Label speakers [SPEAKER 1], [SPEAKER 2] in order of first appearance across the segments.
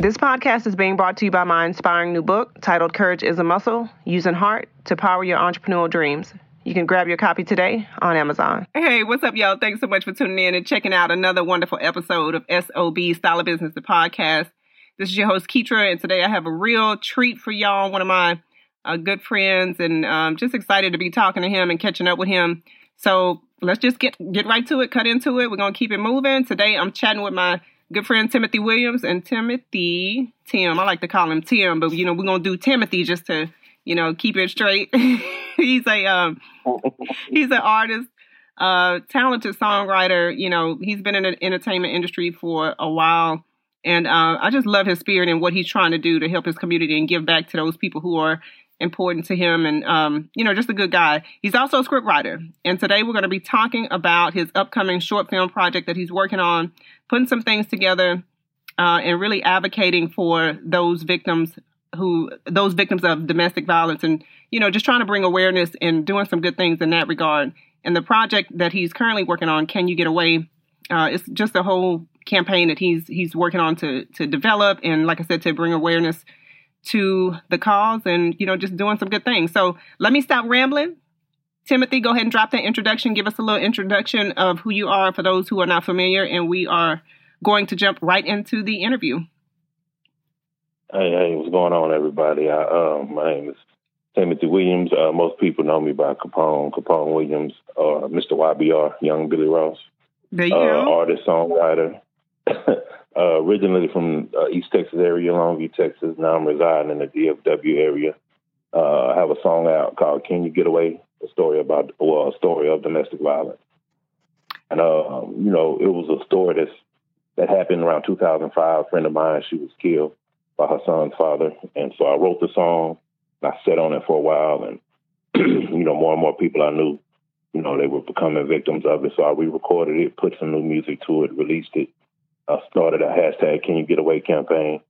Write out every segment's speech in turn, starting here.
[SPEAKER 1] This podcast is being brought to you by my inspiring new book titled Courage is a Muscle Using Heart to Power Your Entrepreneurial Dreams. You can grab your copy today on Amazon. Hey, what's up, y'all? Thanks so much for tuning in and checking out another wonderful episode of SOB Style of Business, the podcast. This is your host, Keetra, and today I have a real treat for y'all. One of my uh, good friends, and um, just excited to be talking to him and catching up with him. So let's just get get right to it, cut into it. We're gonna keep it moving. Today I'm chatting with my good friend Timothy Williams and Timothy Tim. I like to call him Tim, but you know we're gonna do Timothy just to you know keep it straight. he's a um, he's an artist, uh, talented songwriter. You know he's been in the entertainment industry for a while, and uh, I just love his spirit and what he's trying to do to help his community and give back to those people who are important to him and um, you know just a good guy he's also a scriptwriter and today we're going to be talking about his upcoming short film project that he's working on putting some things together uh, and really advocating for those victims who those victims of domestic violence and you know just trying to bring awareness and doing some good things in that regard. And the project that he's currently working on can you get away uh, it's just a whole campaign that he's he's working on to to develop and like i said to bring awareness to the cause and you know just doing some good things. So let me stop rambling Timothy, go ahead and drop that introduction. Give us a little introduction of who you are for those who are not familiar, and we are going to jump right into the interview.
[SPEAKER 2] Hey, hey, what's going on, everybody? I, uh, my name is Timothy Williams. Uh, most people know me by Capone, Capone Williams, or Mr. YBR, Young Billy Ross.
[SPEAKER 1] There you uh, go.
[SPEAKER 2] Artist, songwriter. Uh, originally from uh, East Texas area, Longview, Texas. Now I'm residing in the DFW area. Uh, I have a song out called "Can You Get Away." A story about, well, a story of domestic violence. And, uh, you know, it was a story that's, that happened around 2005. A friend of mine, she was killed by her son's father. And so I wrote the song. I sat on it for a while. And, you know, more and more people I knew, you know, they were becoming victims of it. So I re recorded it, put some new music to it, released it. I started a hashtag Can You Get Away campaign,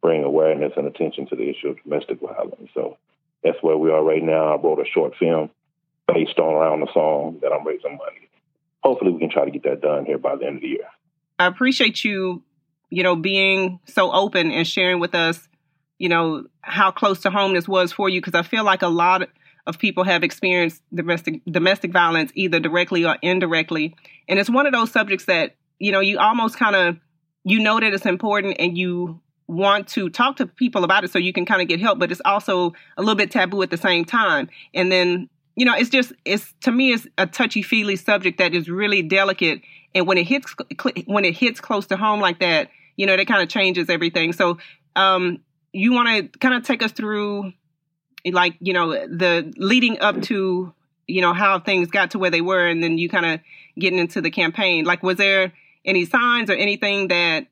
[SPEAKER 2] bring awareness and attention to the issue of domestic violence. So that's where we are right now. I wrote a short film based on around the song that I'm raising money. Hopefully, we can try to get that done here by the end of the year.
[SPEAKER 1] I appreciate you, you know, being so open and sharing with us, you know, how close to home this was for you because I feel like a lot of people have experienced domestic domestic violence either directly or indirectly, and it's one of those subjects that you know you almost kind of you know that it's important and you want to talk to people about it so you can kind of get help but it's also a little bit taboo at the same time and then you know, it's just it's to me it's a touchy feely subject that is really delicate, and when it hits when it hits close to home like that, you know, that kind of changes everything. So, um, you want to kind of take us through, like you know, the leading up to you know how things got to where they were, and then you kind of getting into the campaign. Like, was there any signs or anything that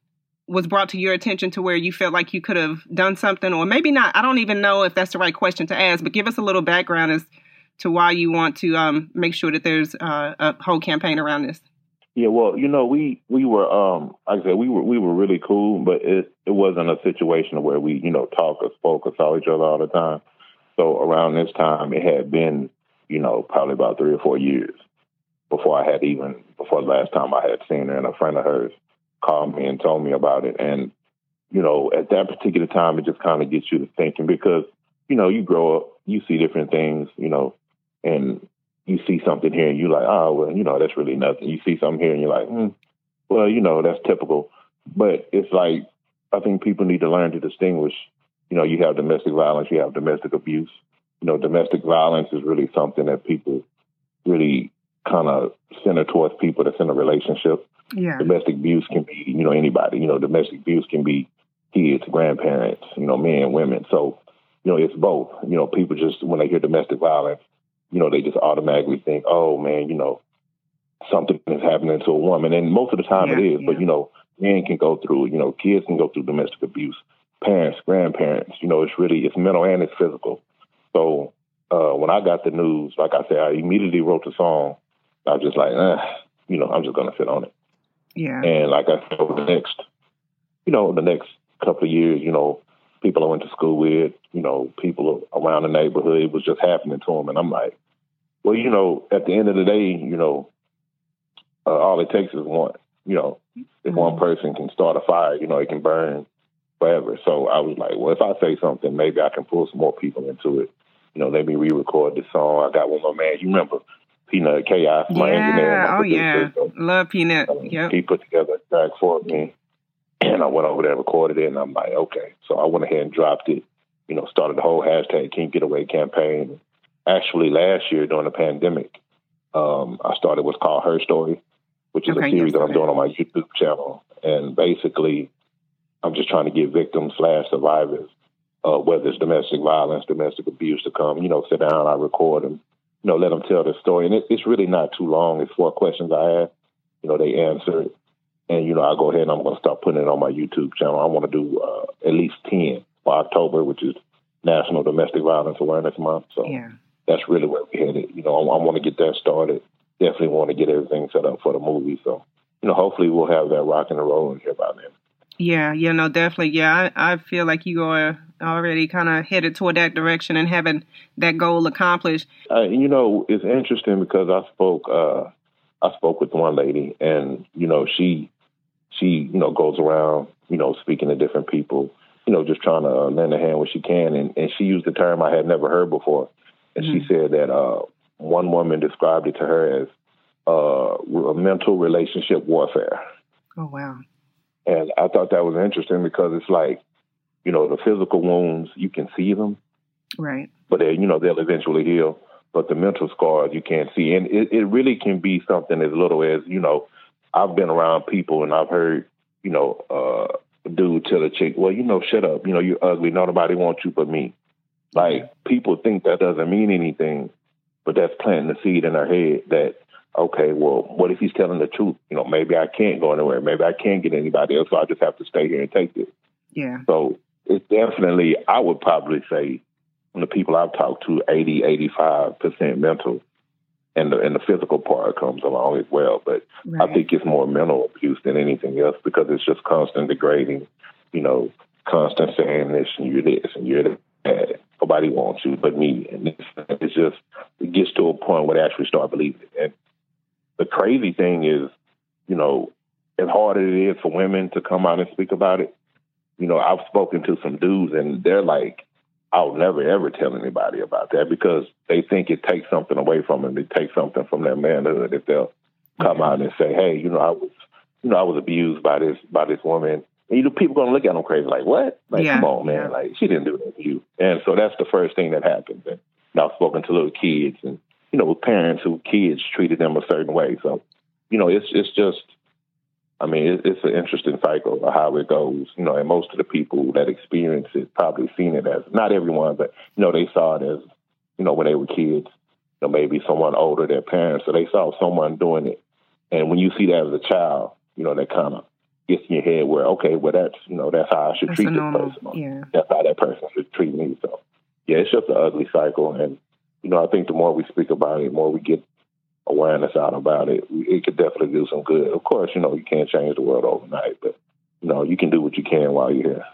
[SPEAKER 1] was brought to your attention to where you felt like you could have done something, or maybe not? I don't even know if that's the right question to ask, but give us a little background as to why you want to um, make sure that there's uh, a whole campaign around this.
[SPEAKER 2] Yeah, well, you know, we we were um like I said, we were we were really cool, but it it wasn't a situation where we, you know, talk or spoke or saw each other all the time. So around this time it had been, you know, probably about three or four years before I had even before the last time I had seen her and a friend of hers called me and told me about it. And, you know, at that particular time it just kinda gets you to thinking because, you know, you grow up, you see different things, you know, and you see something here and you're like, oh, well, you know, that's really nothing. You see something here and you're like, mm, well, you know, that's typical. But it's like, I think people need to learn to distinguish. You know, you have domestic violence, you have domestic abuse. You know, domestic violence is really something that people really kind of center towards people that's in a relationship.
[SPEAKER 1] Yeah.
[SPEAKER 2] Domestic abuse can be, you know, anybody. You know, domestic abuse can be kids, grandparents, you know, men, women. So, you know, it's both. You know, people just, when they hear domestic violence, you know, they just automatically think, oh man, you know, something is happening to a woman. And most of the time yeah, it is, yeah. but you know, men can go through, you know, kids can go through domestic abuse, parents, grandparents, you know, it's really, it's mental and it's physical. So uh, when I got the news, like I said, I immediately wrote the song. I was just like, eh, you know, I'm just gonna sit on it.
[SPEAKER 1] Yeah.
[SPEAKER 2] And like I said, over the next, you know, the next couple of years, you know, people I went to school with, you know, people around the neighborhood, it was just happening to them, and I'm like, well, you know, at the end of the day, you know, uh, all it takes is one. You know, if one mm-hmm. person can start a fire, you know, it can burn forever. So I was like, well, if I say something, maybe I can pull some more people into it. You know, let me re-record the song. I got one more man. You remember Peanut Chaos,
[SPEAKER 1] my yeah. engineer. Oh yeah, love Peanut.
[SPEAKER 2] Yeah, he put together a track for me, and I went over there and recorded it. And I'm like, okay. So I went ahead and dropped it. You know, started the whole hashtag Can't Get Away campaign. Actually, last year during the pandemic, um, I started what's called Her Story, which is okay, a series yes, that I'm doing on my YouTube channel. And basically, I'm just trying to get victims slash survivors, uh, whether it's domestic violence, domestic abuse, to come, you know, sit down, I record them, you know, let them tell their story. And it, it's really not too long. It's four questions I ask. You know, they answer it. And, you know, I go ahead and I'm going to start putting it on my YouTube channel. I want to do uh, at least 10 for October, which is National Domestic Violence Awareness Month. So yeah. that's really where we're headed. You know, I, I want to get that started. Definitely want to get everything set up for the movie. So, you know, hopefully we'll have that rock and rolling here by then.
[SPEAKER 1] Yeah, you know, definitely. Yeah, I, I feel like you are already kind of headed toward that direction and having that goal accomplished.
[SPEAKER 2] Uh, you know, it's interesting because I spoke, uh, I spoke with one lady, and you know, she, she, you know, goes around, you know, speaking to different people, you know, just trying to uh, lend a hand where she can, and, and she used the term I had never heard before, and mm-hmm. she said that uh, one woman described it to her as uh, a mental relationship warfare.
[SPEAKER 1] Oh wow!
[SPEAKER 2] And I thought that was interesting because it's like, you know, the physical wounds, you can see them.
[SPEAKER 1] Right.
[SPEAKER 2] But they, you know, they'll eventually heal. But the mental scars you can't see. And it, it really can be something as little as, you know, I've been around people and I've heard, you know, uh, dude tell a chick, well, you know, shut up. You know, you're ugly. Nobody wants you but me. Like, people think that doesn't mean anything, but that's planting the seed in their head that okay, well, what if he's telling the truth? You know, maybe I can't go anywhere. Maybe I can't get anybody else, so I just have to stay here and take it.
[SPEAKER 1] Yeah.
[SPEAKER 2] So it's definitely, I would probably say, from the people I've talked to, 80, 85% mental. And the, and the physical part comes along as well. But right. I think it's more mental abuse than anything else because it's just constant degrading, you know, constant saying this and you're this and you're that. Nobody wants you but me. And it's, it's just, it gets to a point where they actually start believing it. And the crazy thing is, you know, as hard as it is for women to come out and speak about it, you know, I've spoken to some dudes and they're like, I'll never ever tell anybody about that because they think it takes something away from them. It takes something from their manhood if they'll come out and say, "Hey, you know, I was, you know, I was abused by this by this woman." And, you know, people gonna look at them crazy, like, "What? Like, yeah. come on, man! Like, she didn't do that to you." And so that's the first thing that happens. And I've spoken to little kids and you know, with parents who kids treated them a certain way. So, you know, it's it's just, I mean, it's an interesting cycle of how it goes. You know, and most of the people that experience it probably seen it as not everyone, but you know, they saw it as, you know, when they were kids. You know, maybe someone older, their parents, so they saw someone doing it, and when you see that as a child, you know, that kind of gets in your head where, okay, well, that's you know, that's how I should that's treat this normal, person.
[SPEAKER 1] Yeah.
[SPEAKER 2] That's how that person should treat me. So, yeah, it's just an ugly cycle, and you know, I think the more we speak about it, the more we get awareness out about it, it could definitely do some good. Of course, you know, you can't change the world overnight, but you know, you can do what you can while you're here.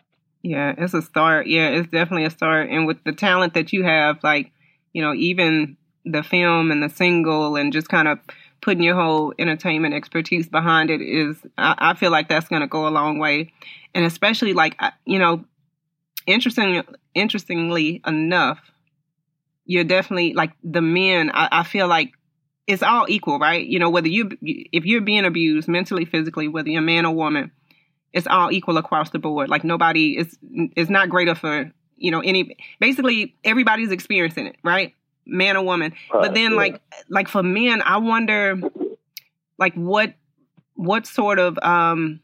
[SPEAKER 1] Yeah, it's a start. Yeah, it's definitely a start. And with the talent that you have, like, you know, even the film and the single and just kind of putting your whole entertainment expertise behind it is, I, I feel like that's going to go a long way. And especially like, you know, interesting, interestingly enough, you're definitely like the men. I, I feel like it's all equal, right? You know, whether you if you're being abused mentally, physically, whether you're a man or woman, it's all equal across the board. Like nobody is is not greater for you know any. Basically, everybody's experiencing it, right? Man or woman. But then, yeah. like like for men, I wonder, like what what sort of um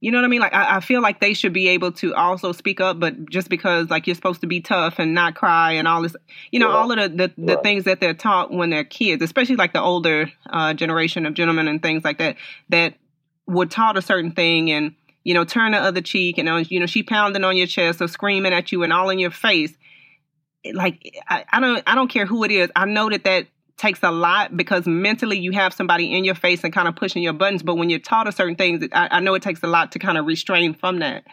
[SPEAKER 1] you know what I mean? Like I, I, feel like they should be able to also speak up, but just because like you're supposed to be tough and not cry and all this, you know, yeah. all of the the, the things that they're taught when they're kids, especially like the older uh, generation of gentlemen and things like that, that were taught a certain thing and you know turn the other cheek and you know she pounding on your chest or screaming at you and all in your face. like I, I don't I don't care who it is. I know that that takes a lot because mentally you have somebody in your face and kind of pushing your buttons. But when you're taught a certain things, I, I know it takes a lot to kind of restrain from that.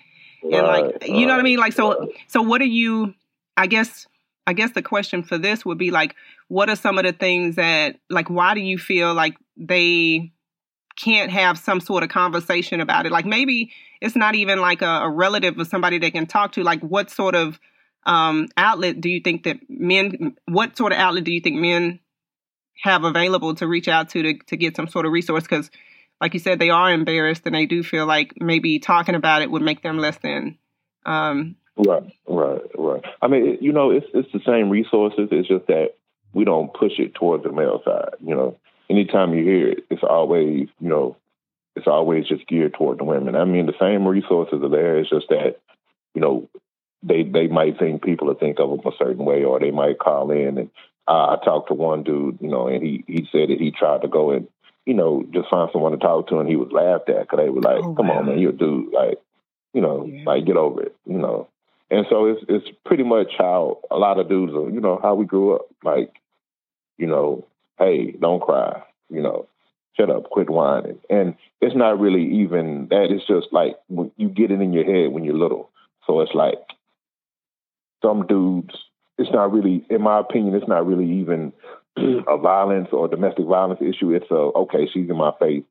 [SPEAKER 1] Right, and like, you know what I mean? Like, so, right. so what are you, I guess, I guess the question for this would be like, what are some of the things that, like, why do you feel like they can't have some sort of conversation about it? Like, maybe it's not even like a, a relative or somebody they can talk to. Like, what sort of um, outlet do you think that men, what sort of outlet do you think men have available to reach out to to, to get some sort of resource because like you said they are embarrassed and they do feel like maybe talking about it would make them less than um,
[SPEAKER 2] right right right. I mean you know it's it's the same resources it's just that we don't push it towards the male side you know. Anytime you hear it it's always you know it's always just geared toward the women. I mean the same resources are there it's just that you know they they might think people will think of them a certain way or they might call in and uh, I talked to one dude, you know, and he he said that he tried to go and you know just find someone to talk to, and he was laughed at because they were like, oh, "Come wow. on, man, you're a dude, like, you know, yeah. like get over it, you know." And so it's it's pretty much how a lot of dudes are, you know, how we grew up, like, you know, hey, don't cry, you know, shut up, quit whining, and it's not really even that. It's just like you get it in your head when you're little, so it's like some dudes it's not really, in my opinion, it's not really even a violence or domestic violence issue. It's a okay, she's in my face.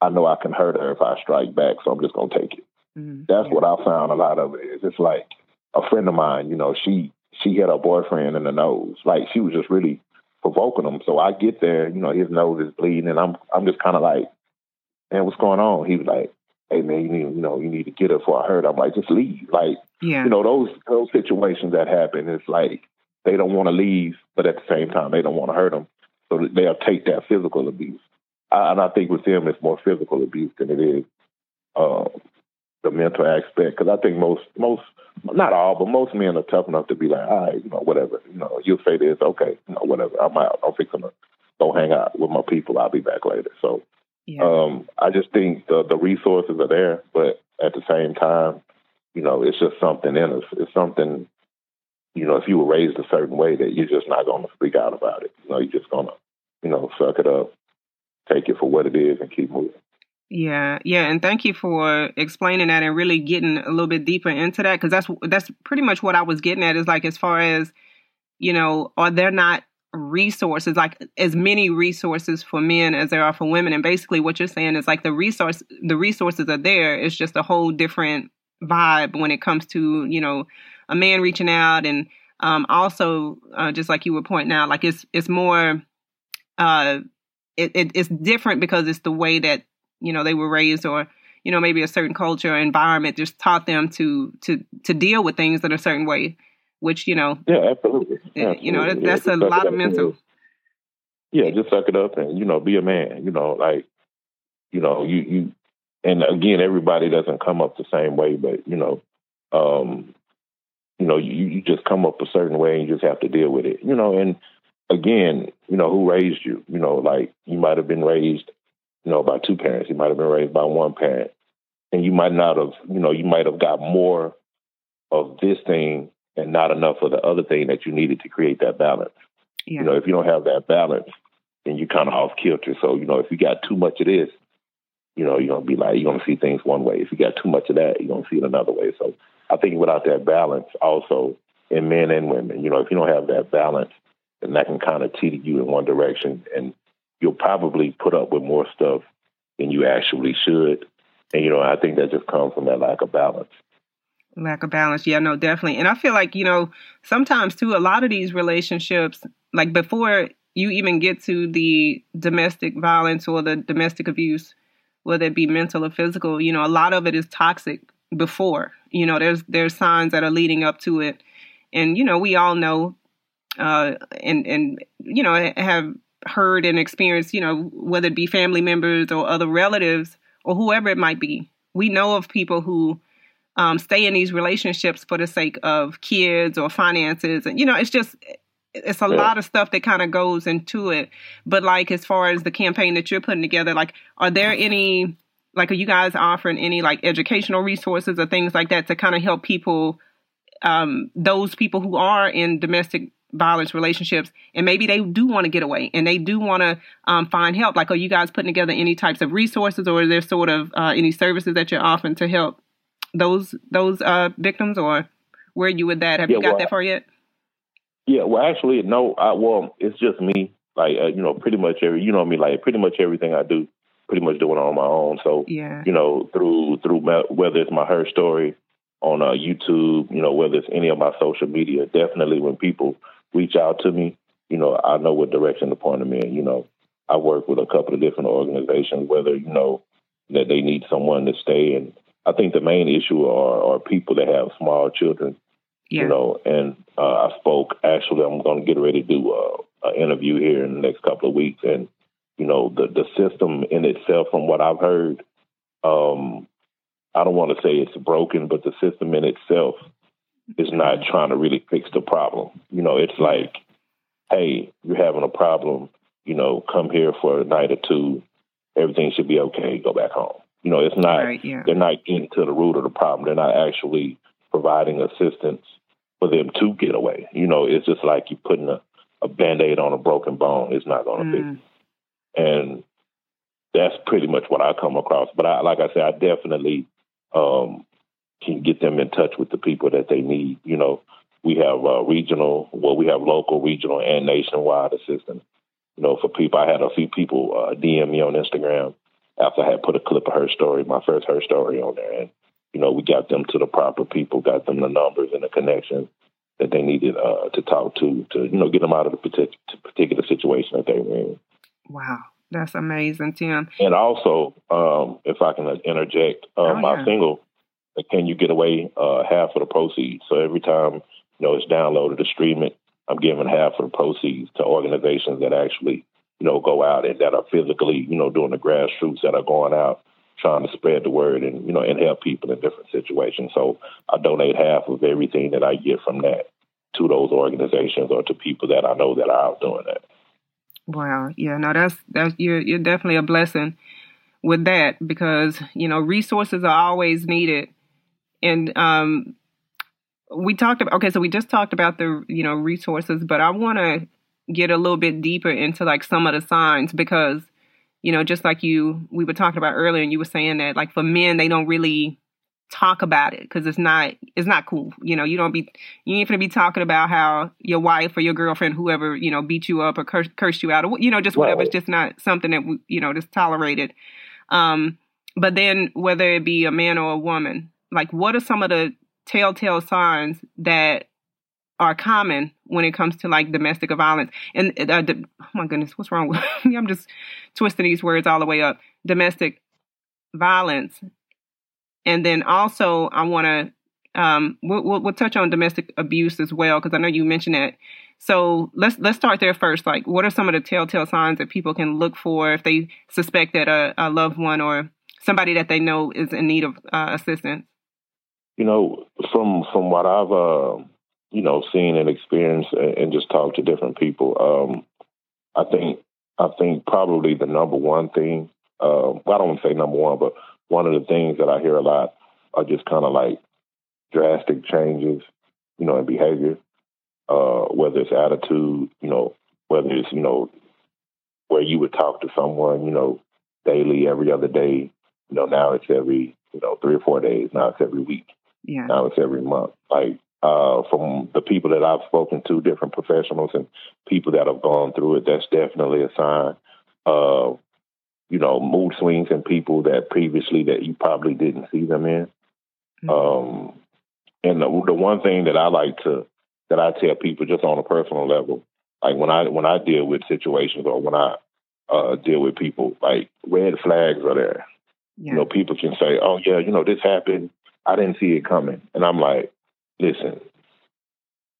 [SPEAKER 2] I know I can hurt her if I strike back, so I'm just gonna take it. Mm-hmm. That's yeah. what I found. A lot of it is. It's like a friend of mine. You know, she she hit her boyfriend in the nose. Like she was just really provoking him. So I get there, you know, his nose is bleeding, and I'm I'm just kind of like, man, what's going on? He was like, hey man, you need you know you need to get her before I hurt. I'm like, just leave. Like, yeah. you know, those those situations that happen. It's like they don't want to leave, but at the same time, they don't want to hurt them. So they'll take that physical abuse. I, and I think with them, it's more physical abuse than it is uh, the mental aspect. Because I think most, most, not all, but most men are tough enough to be like, all right, you know, whatever. You know, you'll say this, okay, you know, whatever. I'm out. I'm fixing to go hang out with my people. I'll be back later. So yeah. um, I just think the the resources are there, but at the same time, you know, it's just something in us. It's something you know, if you were raised a certain way, that you're just not going to speak out about it. You know, you're just going to, you know, suck it up, take it for what it is, and keep moving.
[SPEAKER 1] Yeah, yeah, and thank you for explaining that and really getting a little bit deeper into that because that's that's pretty much what I was getting at. Is like as far as you know, are there not resources like as many resources for men as there are for women? And basically, what you're saying is like the resource the resources are there. It's just a whole different vibe when it comes to you know a man reaching out and um, also uh, just like you were pointing out like it's it's more uh, it, it, it's different because it's the way that you know they were raised or you know maybe a certain culture or environment just taught them to to to deal with things in a certain way which you know
[SPEAKER 2] yeah absolutely, absolutely.
[SPEAKER 1] you know that, that's yeah, a lot of mental
[SPEAKER 2] yeah just suck it up and you know be a man you know like you know you you and again everybody doesn't come up the same way but you know um you know, you, you just come up a certain way and you just have to deal with it. You know, and again, you know, who raised you? You know, like you might have been raised, you know, by two parents. You might have been raised by one parent. And you might not have, you know, you might have got more of this thing and not enough of the other thing that you needed to create that balance. Yeah. You know, if you don't have that balance, then you're kind of off kilter. So, you know, if you got too much of this, you know, you're gonna be like, you're gonna see things one way. If you got too much of that, you're gonna see it another way. So I think without that balance, also in men and women, you know, if you don't have that balance, then that can kind of teeter you in one direction, and you'll probably put up with more stuff than you actually should. And you know, I think that just comes from that lack of balance.
[SPEAKER 1] Lack of balance, yeah, no, definitely. And I feel like you know, sometimes too, a lot of these relationships, like before you even get to the domestic violence or the domestic abuse, whether it be mental or physical, you know, a lot of it is toxic before. You know, there's there's signs that are leading up to it, and you know we all know, uh, and and you know have heard and experienced. You know whether it be family members or other relatives or whoever it might be. We know of people who um, stay in these relationships for the sake of kids or finances, and you know it's just it's a yeah. lot of stuff that kind of goes into it. But like as far as the campaign that you're putting together, like are there any like are you guys offering any like educational resources or things like that to kind of help people um, those people who are in domestic violence relationships and maybe they do want to get away and they do want to um, find help like are you guys putting together any types of resources or is there sort of uh, any services that you're offering to help those those uh, victims or where you with that have yeah, you got well, that far yet
[SPEAKER 2] yeah well actually no I, well it's just me like uh, you know pretty much every you know me like pretty much everything i do pretty much doing it on my own so
[SPEAKER 1] yeah
[SPEAKER 2] you know through through whether it's my her story on uh, youtube you know whether it's any of my social media definitely when people reach out to me, you know, I know what direction to point them in. You know, I work with a couple of different organizations, whether, you know, that they need someone to stay. And I think the main issue are, are people that have small children, yeah. you know, and uh, I spoke, actually, I'm going to get ready to do uh, an interview here in the next couple of weeks. And, you know, the, the system in itself, from what I've heard, um, I don't want to say it's broken, but the system in itself is not trying to really fix the problem. You know, it's like, hey, you're having a problem, you know, come here for a night or two, everything should be okay, go back home. You know, it's not right, yeah. they're not getting to the root of the problem. They're not actually providing assistance for them to get away. You know, it's just like you putting a, a band aid on a broken bone. It's not gonna mm. fix And that's pretty much what I come across. But I like I said, I definitely um, can get them in touch with the people that they need. You know, we have uh, regional, well, we have local, regional, and nationwide assistance. You know, for people, I had a few people uh, DM me on Instagram after I had put a clip of her story, my first her story on there, and you know, we got them to the proper people, got them the numbers and the connections that they needed uh, to talk to, to you know, get them out of the particular situation that they were in.
[SPEAKER 1] Wow. That's amazing, Tim.
[SPEAKER 2] And also, um, if I can interject, uh, oh, my yeah. single can you get away uh, half of the proceeds? So every time you know it's downloaded to stream it, I'm giving half of the proceeds to organizations that actually you know go out and that are physically you know doing the grassroots that are going out trying to spread the word and you know and help people in different situations. So I donate half of everything that I get from that to those organizations or to people that I know that are out doing that.
[SPEAKER 1] Wow, yeah, no, that's that's you're you're definitely a blessing with that because you know resources are always needed and um, we talked about okay, so we just talked about the you know resources, but I want to get a little bit deeper into like some of the signs because you know just like you we were talking about earlier, and you were saying that like for men they don't really talk about it because it's not it's not cool. You know, you don't be you ain't gonna be talking about how your wife or your girlfriend, whoever you know, beat you up or curse, cursed you out or you know just whatever. It's just not something that we, you know just tolerated. Um, but then whether it be a man or a woman, like what are some of the telltale signs that are common when it comes to like domestic violence. And uh, the, oh my goodness what's wrong with me? I'm just twisting these words all the way up. Domestic violence. And then also i want to um, we'll, we'll, we'll, touch on domestic abuse as well because i know you mentioned that. So let's let's start there first. Like what are some of the telltale signs that people can look for if they suspect that a, a loved one or somebody that they know is in need of uh, assistance?
[SPEAKER 2] You know, from from what I've uh, you know seen and experienced and just talked to different people, um, I think I think probably the number one thing. Uh, well, I don't want to say number one, but one of the things that I hear a lot are just kind of like drastic changes, you know, in behavior. Uh, whether it's attitude, you know, whether it's you know where you would talk to someone, you know, daily, every other day. You know, now it's every you know three or four days. Now it's every week.
[SPEAKER 1] Yeah.
[SPEAKER 2] Now it's every month. Like uh, from the people that I've spoken to, different professionals and people that have gone through it, that's definitely a sign of, you know, mood swings in people that previously that you probably didn't see them in. Mm-hmm. Um, and the, the one thing that I like to that I tell people just on a personal level, like when I when I deal with situations or when I uh, deal with people, like red flags are there. Yeah. You know, people can say, "Oh yeah, you know this happened," I didn't see it coming. And I'm like, listen,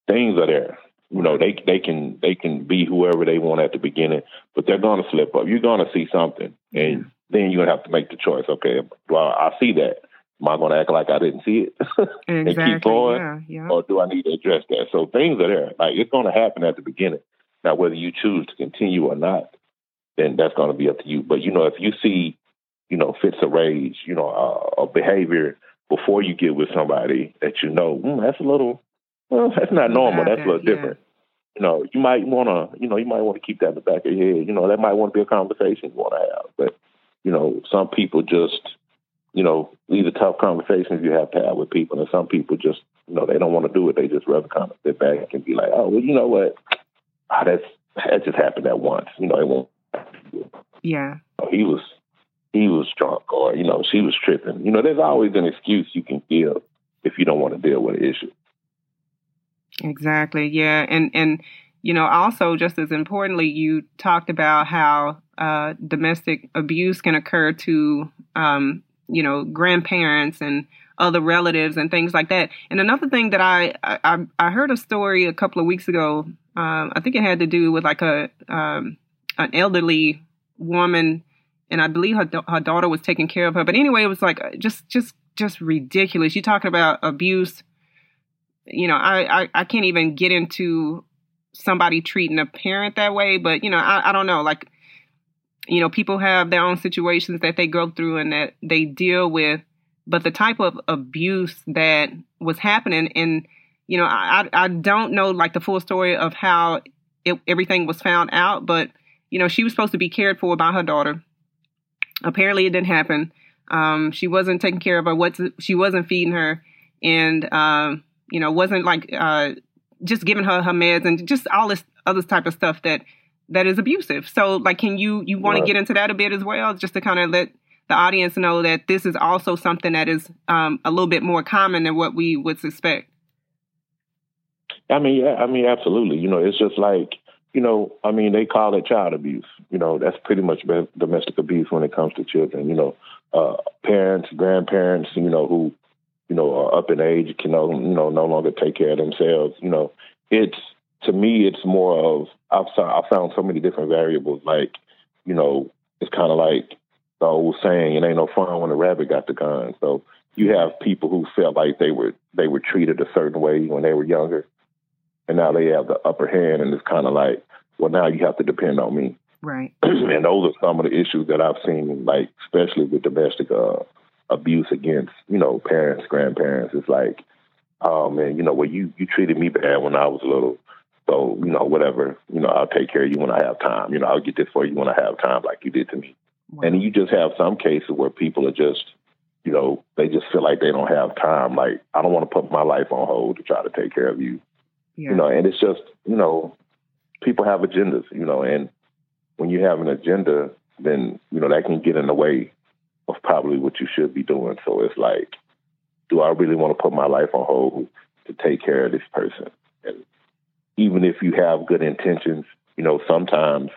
[SPEAKER 2] things are there. You know, they they can they can be whoever they want at the beginning, but they're gonna slip up. You're gonna see something, and then you're gonna have to make the choice. Okay, well, I see that. Am I gonna act like I didn't see it
[SPEAKER 1] and
[SPEAKER 2] keep going, yeah, yeah. or do I need to address that? So things are there. Like it's gonna happen at the beginning. Now, whether you choose to continue or not, then that's gonna be up to you. But you know, if you see, you know, fits of rage, you know, uh, a behavior before you get with somebody that you know mm, that's a little well, that's not normal. That's a little yeah. different. You know, you might want to, you know, you might want to keep that in the back of your head. You know, that might want to be a conversation you want to have. But, you know, some people just, you know, these are tough conversations you have to have with people. And some people just, you know, they don't want to do it. They just rather kind of sit back and be like, oh, well, you know what? Oh, that's, that just happened at once. You know, it won't.
[SPEAKER 1] Yeah.
[SPEAKER 2] He was, he was drunk or, you know, she was tripping. You know, there's always an excuse you can give if you don't want to deal with an issue.
[SPEAKER 1] Exactly. Yeah. And, and, you know, also just as importantly, you talked about how uh, domestic abuse can occur to, um, you know, grandparents and other relatives and things like that. And another thing that I I, I heard a story a couple of weeks ago. Um, I think it had to do with like a um, an elderly woman, and I believe her her daughter was taking care of her. But anyway, it was like uh, just just just ridiculous. You talking about abuse you know, I, I, I can't even get into somebody treating a parent that way, but you know, I, I don't know, like, you know, people have their own situations that they go through and that they deal with, but the type of abuse that was happening, and you know, I, I don't know like the full story of how it, everything was found out, but you know, she was supposed to be cared for by her daughter. Apparently, it didn't happen. Um, she wasn't taking care of her. What she wasn't feeding her, and um, you know, wasn't like uh, just giving her her meds and just all this other type of stuff that that is abusive. So, like, can you you want right. to get into that a bit as well, just to kind of let the audience know that this is also something that is um, a little bit more common than what we would suspect.
[SPEAKER 2] I mean, yeah, I mean, absolutely. You know, it's just like you know, I mean, they call it child abuse. You know, that's pretty much domestic abuse when it comes to children. You know, uh, parents, grandparents, you know, who you know, are up in age, can no, you know, no longer take care of themselves. You know, it's to me, it's more of I've I found so many different variables. Like, you know, it's kind of like the old saying, "It ain't no fun when a rabbit got the gun." So you have people who felt like they were they were treated a certain way when they were younger, and now they have the upper hand, and it's kind of like, well, now you have to depend on me.
[SPEAKER 1] Right.
[SPEAKER 2] and those are some of the issues that I've seen, like especially with domestic uh, abuse against, you know, parents, grandparents. It's like, oh man, you know, well you you treated me bad when I was little. So, you know, whatever, you know, I'll take care of you when I have time. You know, I'll get this for you when I have time like you did to me. Wow. And you just have some cases where people are just, you know, they just feel like they don't have time. Like, I don't want to put my life on hold to try to take care of you. Yeah. You know, and it's just, you know, people have agendas, you know, and when you have an agenda, then, you know, that can get in the way of probably what you should be doing. So it's like, do I really want to put my life on hold to take care of this person? And even if you have good intentions, you know, sometimes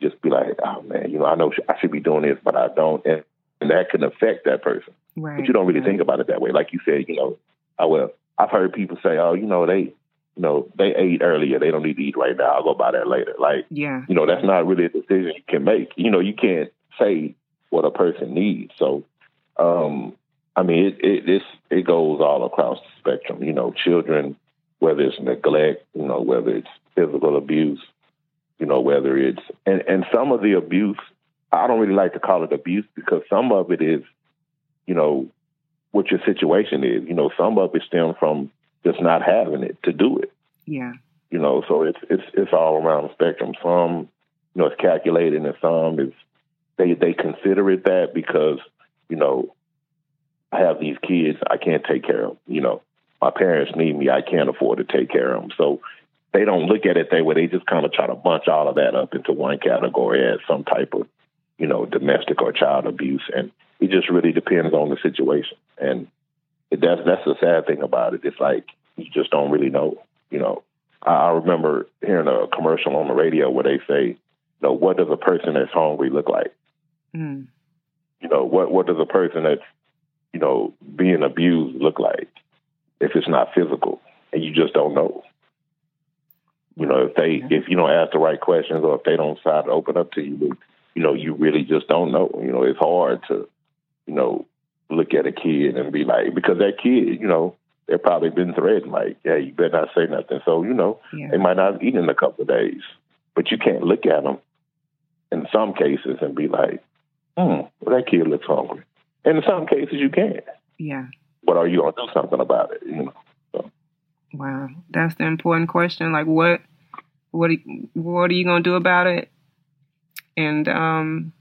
[SPEAKER 2] just be like, oh man, you know, I know I should be doing this, but I don't. And, and that can affect that person.
[SPEAKER 1] Right,
[SPEAKER 2] but you don't really
[SPEAKER 1] right.
[SPEAKER 2] think about it that way. Like you said, you know, I will. I've heard people say, oh, you know, they, you know, they ate earlier. They don't need to eat right now. I'll go buy that later. Like,
[SPEAKER 1] yeah,
[SPEAKER 2] you know, that's not really a decision you can make. You know, you can't say what a person needs. So, um, I mean, it, it it's, it goes all across the spectrum. You know, children, whether it's neglect, you know, whether it's physical abuse, you know, whether it's and and some of the abuse, I don't really like to call it abuse because some of it is, you know, what your situation is. You know, some of it stems from just not having it to do it.
[SPEAKER 1] Yeah.
[SPEAKER 2] You know, so it's it's it's all around the spectrum. Some, you know, it's calculated, and some is they they consider it that because you know I have these kids I can't take care of. You know, my parents need me. I can't afford to take care of them. So they don't look at it that way. They just kind of try to bunch all of that up into one category as some type of you know domestic or child abuse, and it just really depends on the situation. And that's that's the sad thing about it. It's like you just don't really know. You know, I I remember hearing a commercial on the radio where they say, you know, what does a person that's hungry look like?
[SPEAKER 1] Mm.
[SPEAKER 2] You know, what what does a person that's you know being abused look like if it's not physical and you just don't know. You know, if they if you don't ask the right questions or if they don't decide to open up to you, you know, you really just don't know. You know, it's hard to, you know, look at a kid and be like, because that kid, you know, they've probably been threatened, like, yeah, you better not say nothing. So, you know,
[SPEAKER 1] yeah.
[SPEAKER 2] they might not eat in a couple of days, but you can't look at them in some cases and be like, hmm, well, that kid looks hungry. And in some cases, you can.
[SPEAKER 1] Yeah.
[SPEAKER 2] But are you going to do something about it? You know. So.
[SPEAKER 1] Wow, that's the important question. Like, what, what, what are you gonna do about it? And um,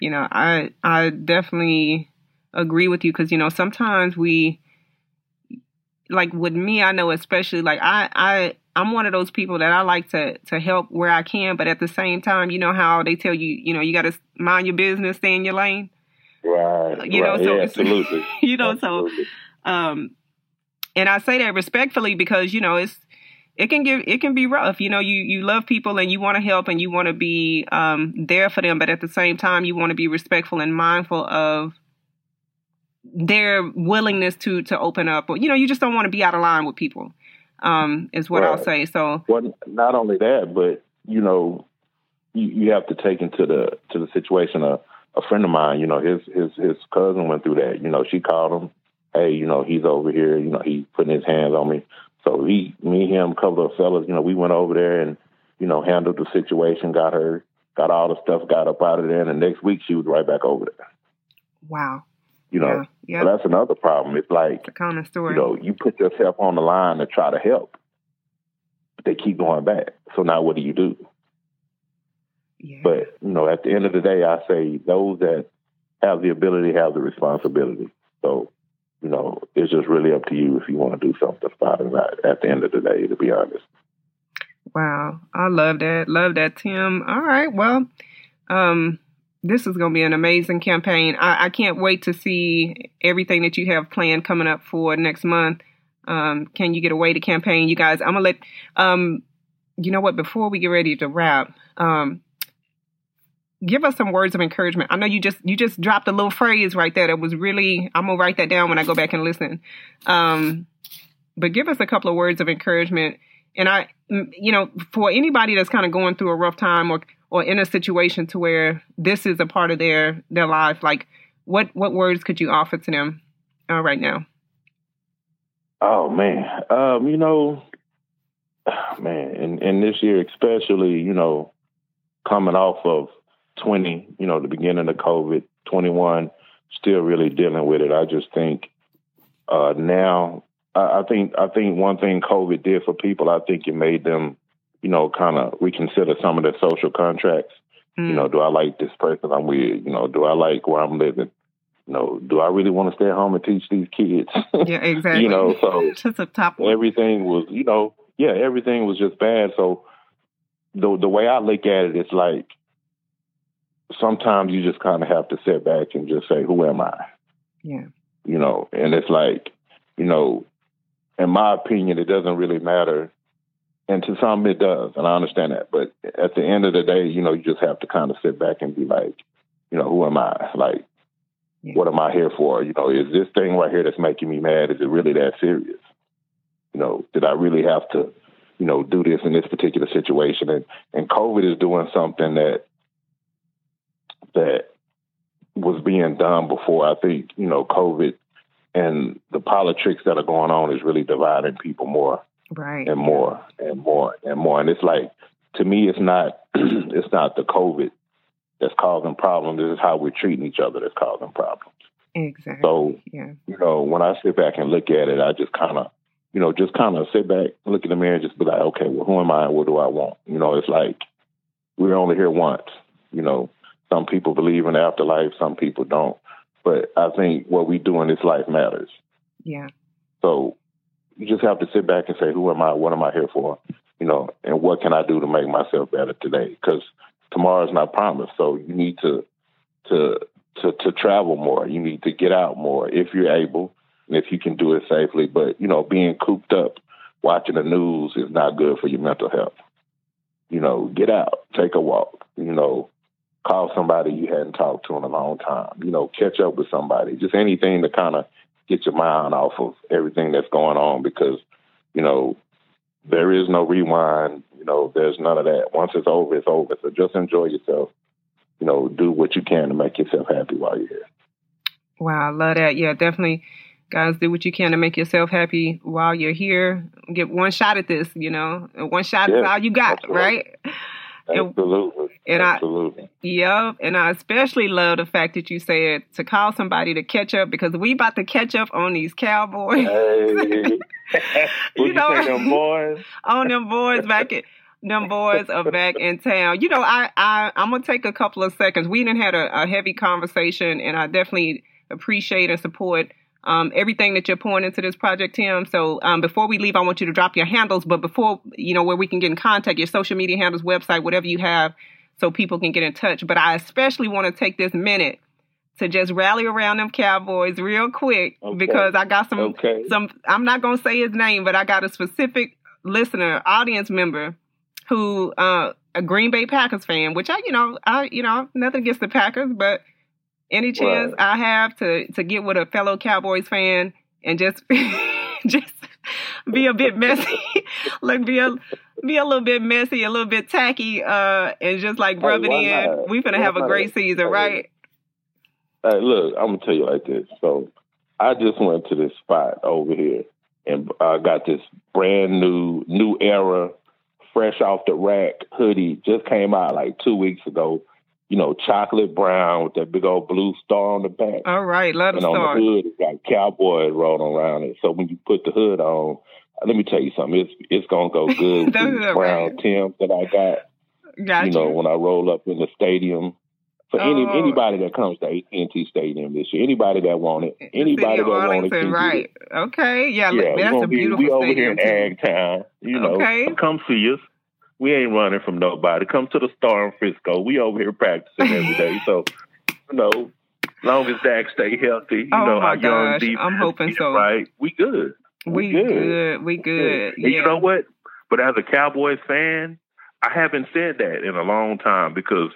[SPEAKER 1] you know, I I definitely agree with you because you know sometimes we, like with me, I know especially like I I I'm one of those people that I like to to help where I can, but at the same time, you know how they tell you, you know, you got to mind your business, stay in your lane.
[SPEAKER 2] Right.
[SPEAKER 1] You
[SPEAKER 2] right.
[SPEAKER 1] know, so
[SPEAKER 2] yeah, absolutely.
[SPEAKER 1] you know,
[SPEAKER 2] absolutely.
[SPEAKER 1] so um, and I say that respectfully because you know it's it can give it can be rough. You know, you you love people and you want to help and you want to be um there for them, but at the same time, you want to be respectful and mindful of their willingness to to open up or you know you just don't want to be out of line with people um, is what right. I'll say. So,
[SPEAKER 2] well, not only that, but you know, you, you have to take into the to the situation. A, a friend of mine, you know, his his his cousin went through that. You know, she called him, hey, you know, he's over here. You know, he's putting his hands on me. So he, me, him, a couple of fellas, you know, we went over there and you know handled the situation, got her, got all the stuff, got up out of there, and the next week she was right back over there.
[SPEAKER 1] Wow.
[SPEAKER 2] You know, yeah, that's another problem. It's like,
[SPEAKER 1] kind of story.
[SPEAKER 2] you know, you put yourself on the line to try to help, but they keep going back. So now what do you do?
[SPEAKER 1] Yeah.
[SPEAKER 2] But, you know, at the end of the day, I say those that have the ability have the responsibility. So, you know, it's just really up to you if you want to do something about it at the end of the day, to be honest.
[SPEAKER 1] Wow. I love that. Love that, Tim. All right. Well, um, this is going to be an amazing campaign. I, I, can't wait to see everything that you have planned coming up for next month. Um, can you get away to campaign, you guys? I'm gonna let. Um, you know what? Before we get ready to wrap, um, give us some words of encouragement. I know you just you just dropped a little phrase right there that was really. I'm gonna write that down when I go back and listen. Um, but give us a couple of words of encouragement. And I, you know, for anybody that's kind of going through a rough time or or in a situation to where this is a part of their their life like what what words could you offer to them uh, right now?
[SPEAKER 2] Oh man. Um you know man and and this year especially you know coming off of 20 you know the beginning of covid 21 still really dealing with it. I just think uh now I, I think i think one thing covid did for people i think it made them you know, kind of reconsider some of the social contracts. Mm. You know, do I like this person I'm with? You know, do I like where I'm living? You know, do I really want to stay at home and teach these kids?
[SPEAKER 1] Yeah, exactly.
[SPEAKER 2] you know, so
[SPEAKER 1] just a top
[SPEAKER 2] one. everything was, you know, yeah, everything was just bad. So the the way I look at it, it's like sometimes you just kind of have to sit back and just say, "Who am I?"
[SPEAKER 1] Yeah.
[SPEAKER 2] You know, and it's like, you know, in my opinion, it doesn't really matter and to some it does, and I understand that. But at the end of the day, you know, you just have to kind of sit back and be like, you know, who am I? Like, yeah. what am I here for? You know, is this thing right here that's making me mad? Is it really that serious? You know, did I really have to, you know, do this in this particular situation? And and COVID is doing something that that was being done before. I think you know, COVID and the politics that are going on is really dividing people more
[SPEAKER 1] right.
[SPEAKER 2] and more and more and more. And it's like to me it's not it's not the covid that's causing problems. This is how we're treating each other that's causing problems.
[SPEAKER 1] Exactly.
[SPEAKER 2] So
[SPEAKER 1] yeah.
[SPEAKER 2] you know when i sit back and look at it i just kind of you know just kind of sit back look in the mirror and just be like okay well who am i and what do i want? You know it's like we're only here once. You know some people believe in the afterlife some people don't. But i think what we do in this life matters.
[SPEAKER 1] Yeah.
[SPEAKER 2] So you just have to sit back and say, who am I? What am I here for? You know, and what can I do to make myself better today? Because tomorrow is not promised. So you need to to to to travel more. You need to get out more if you're able and if you can do it safely. But you know, being cooped up watching the news is not good for your mental health. You know, get out, take a walk. You know, call somebody you hadn't talked to in a long time. You know, catch up with somebody. Just anything to kind of get your mind off of everything that's going on because, you know, there is no rewind. You know, there's none of that. Once it's over, it's over. So just enjoy yourself. You know, do what you can to make yourself happy while you're here.
[SPEAKER 1] Wow, I love that. Yeah, definitely. Guys, do what you can to make yourself happy while you're here. Get one shot at this, you know. One shot yeah, is all you got, right?
[SPEAKER 2] Absolutely. And Absolutely.
[SPEAKER 1] I, yep. And I especially love the fact that you said to call somebody to catch up because we about to catch up on these cowboys.
[SPEAKER 2] Hey. you know, you them boys?
[SPEAKER 1] on them boys back at them boys are back in town. You know, I, I I'm gonna take a couple of seconds. We didn't had a, a heavy conversation, and I definitely appreciate and support um, everything that you're pouring into this project, Tim. So um, before we leave, I want you to drop your handles. But before you know where we can get in contact, your social media handles, website, whatever you have, so people can get in touch. But I especially want to take this minute to just rally around them Cowboys real quick okay. because I got some okay. some. I'm not gonna say his name, but I got a specific listener, audience member who uh, a Green Bay Packers fan, which I, you know, I, you know, nothing against the Packers, but any chance right. I have to to get with a fellow Cowboys fan and just just be a bit messy, like be a be a little bit messy, a little bit tacky, uh, and just like rub hey, it in. Not? We're gonna have a great season, hey, right?
[SPEAKER 2] Hey, look, I'm gonna tell you like this. So I just went to this spot over here and I uh, got this brand new new era fresh off the rack hoodie just came out like two weeks ago. You know, chocolate brown with that big old blue star on the back.
[SPEAKER 1] All right, let
[SPEAKER 2] us
[SPEAKER 1] And
[SPEAKER 2] on the hood, it's got cowboy rolling around it. So when you put the hood on, let me tell you something. It's it's gonna go good with the brown Tims that I got.
[SPEAKER 1] Gotcha.
[SPEAKER 2] You know, when I roll up in the stadium. For oh. any anybody that comes to AT&T Stadium this year, anybody that want it, anybody that want it,
[SPEAKER 1] right? Okay, yeah, yeah that's a beautiful
[SPEAKER 2] be, we
[SPEAKER 1] over
[SPEAKER 2] here in Ag Town. You know, okay. come see us. We ain't running from nobody. Come to the Star in Frisco. We over here practicing every day. So, you know, long as Dak stay healthy, you
[SPEAKER 1] oh
[SPEAKER 2] know,
[SPEAKER 1] my
[SPEAKER 2] our
[SPEAKER 1] gosh,
[SPEAKER 2] young
[SPEAKER 1] I'm hoping so.
[SPEAKER 2] Right, we good.
[SPEAKER 1] We, we good. good. We good. Yeah.
[SPEAKER 2] You know what? But as a Cowboys fan, I haven't said that in a long time because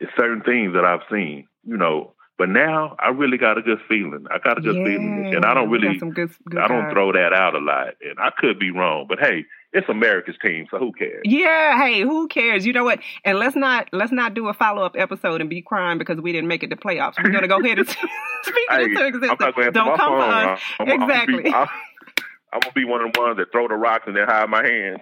[SPEAKER 2] it's certain things that I've seen. You know, but now I really got a good feeling. I got a good
[SPEAKER 1] yeah,
[SPEAKER 2] feeling, and I don't really,
[SPEAKER 1] good, good
[SPEAKER 2] I don't throw that out a lot, and I could be wrong. But hey, it's America's team, so who cares?
[SPEAKER 1] Yeah, hey, who cares? You know what? And let's not let's not do a follow up episode and be crying because we didn't make it to playoffs. We're gonna go ahead and speak
[SPEAKER 2] hey,
[SPEAKER 1] into existence.
[SPEAKER 2] Don't
[SPEAKER 1] come
[SPEAKER 2] for
[SPEAKER 1] us.
[SPEAKER 2] I'm,
[SPEAKER 1] exactly.
[SPEAKER 2] I'm, I'm gonna be one of the ones that throw the rocks and then hide my hands.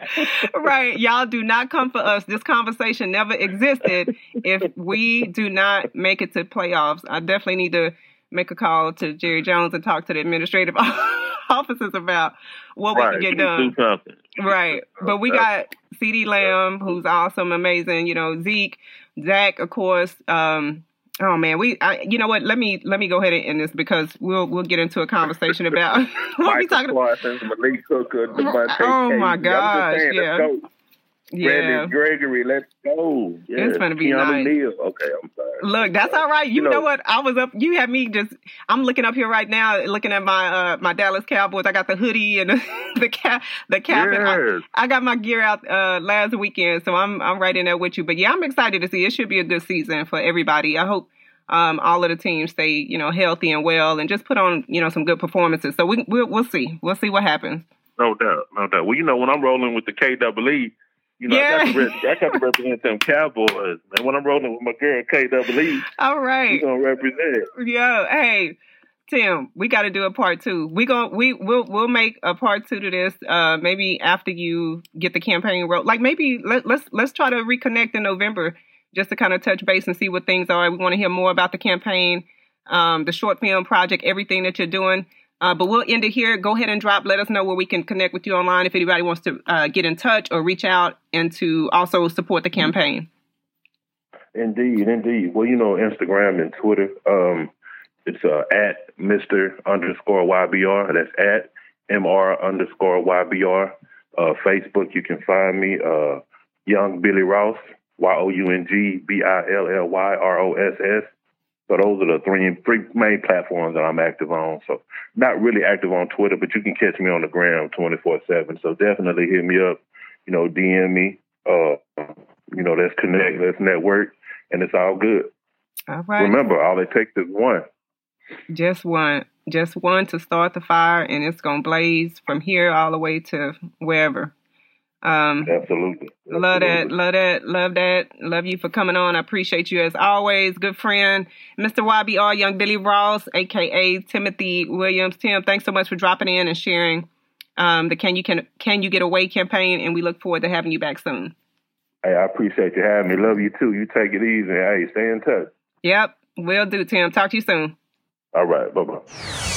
[SPEAKER 1] right. Y'all do not come for us. This conversation never existed if we do not make it to playoffs. I definitely need to make a call to Jerry Jones and talk to the administrative offices about what
[SPEAKER 2] right.
[SPEAKER 1] we can get done.
[SPEAKER 2] Do
[SPEAKER 1] right. But we got CeeDee Lamb, who's awesome, amazing. You know, Zeke, Zach, of course. Um, Oh man, we I, you know what? Let me let me go ahead and end this because we'll we'll get into a conversation about what we talking about.
[SPEAKER 2] Malik Hooker, Devontae
[SPEAKER 1] oh my gosh, yeah.
[SPEAKER 2] Yeah. Brandon Gregory, let's go. Yeah.
[SPEAKER 1] It's gonna be
[SPEAKER 2] Keanu
[SPEAKER 1] nice.
[SPEAKER 2] Neal. Okay, I'm sorry.
[SPEAKER 1] Look, that's all right. You, you know, know, what? I was up. You had me just. I'm looking up here right now, looking at my uh my Dallas Cowboys. I got the hoodie and the, the cap, the cap.
[SPEAKER 2] Yes.
[SPEAKER 1] I, I, got my gear out uh last weekend, so I'm I'm right in there with you. But yeah, I'm excited to see. It should be a good season for everybody. I hope um, all of the teams stay, you know, healthy and well, and just put on, you know, some good performances. So we we'll, we'll see. We'll see what happens.
[SPEAKER 2] No doubt, no doubt. Well, you know, when I'm rolling with the KWE, you know,
[SPEAKER 1] yeah.
[SPEAKER 2] I, got to re- I got to represent them Cowboys. And when I'm rolling with my girl KWE,
[SPEAKER 1] all right,
[SPEAKER 2] we gonna represent.
[SPEAKER 1] Yeah, hey. Tim, we got to do a part two. We going we we'll we'll make a part two to this. Uh, maybe after you get the campaign rolled. Like maybe let, let's let's try to reconnect in November just to kind of touch base and see what things are. We want to hear more about the campaign, um, the short film project, everything that you're doing. Uh, but we'll end it here. Go ahead and drop. Let us know where we can connect with you online if anybody wants to uh, get in touch or reach out and to also support the campaign.
[SPEAKER 2] Indeed, indeed. Well, you know, Instagram and Twitter. Um, it's uh, at Mr. underscore YBR. That's at MR underscore YBR. Uh, Facebook, you can find me, uh, Young Billy Ross. Y O U N G B I L L Y R O S S. So those are the three three main platforms that I'm active on. So not really active on Twitter, but you can catch me on the gram 24 seven. So definitely hit me up. You know, DM me. Uh, you know, let's connect, let's network, and it's all good.
[SPEAKER 1] All right.
[SPEAKER 2] Remember, all it takes is one.
[SPEAKER 1] Just one. Just one to start the fire, and it's gonna blaze from here all the way to wherever.
[SPEAKER 2] Um, Absolutely.
[SPEAKER 1] Love that. Love that. Love that. Love you for coming on. I appreciate you as always. Good friend, Mr. YBR, Young Billy Ross, aka Timothy Williams. Tim, thanks so much for dropping in and sharing um, the Can You Can Can You Get Away campaign, and we look forward to having you back soon.
[SPEAKER 2] Hey, I appreciate you having me. Love you too. You take it easy. Hey, stay in touch.
[SPEAKER 1] Yep, will do, Tim. Talk to you soon.
[SPEAKER 2] All right, bye bye.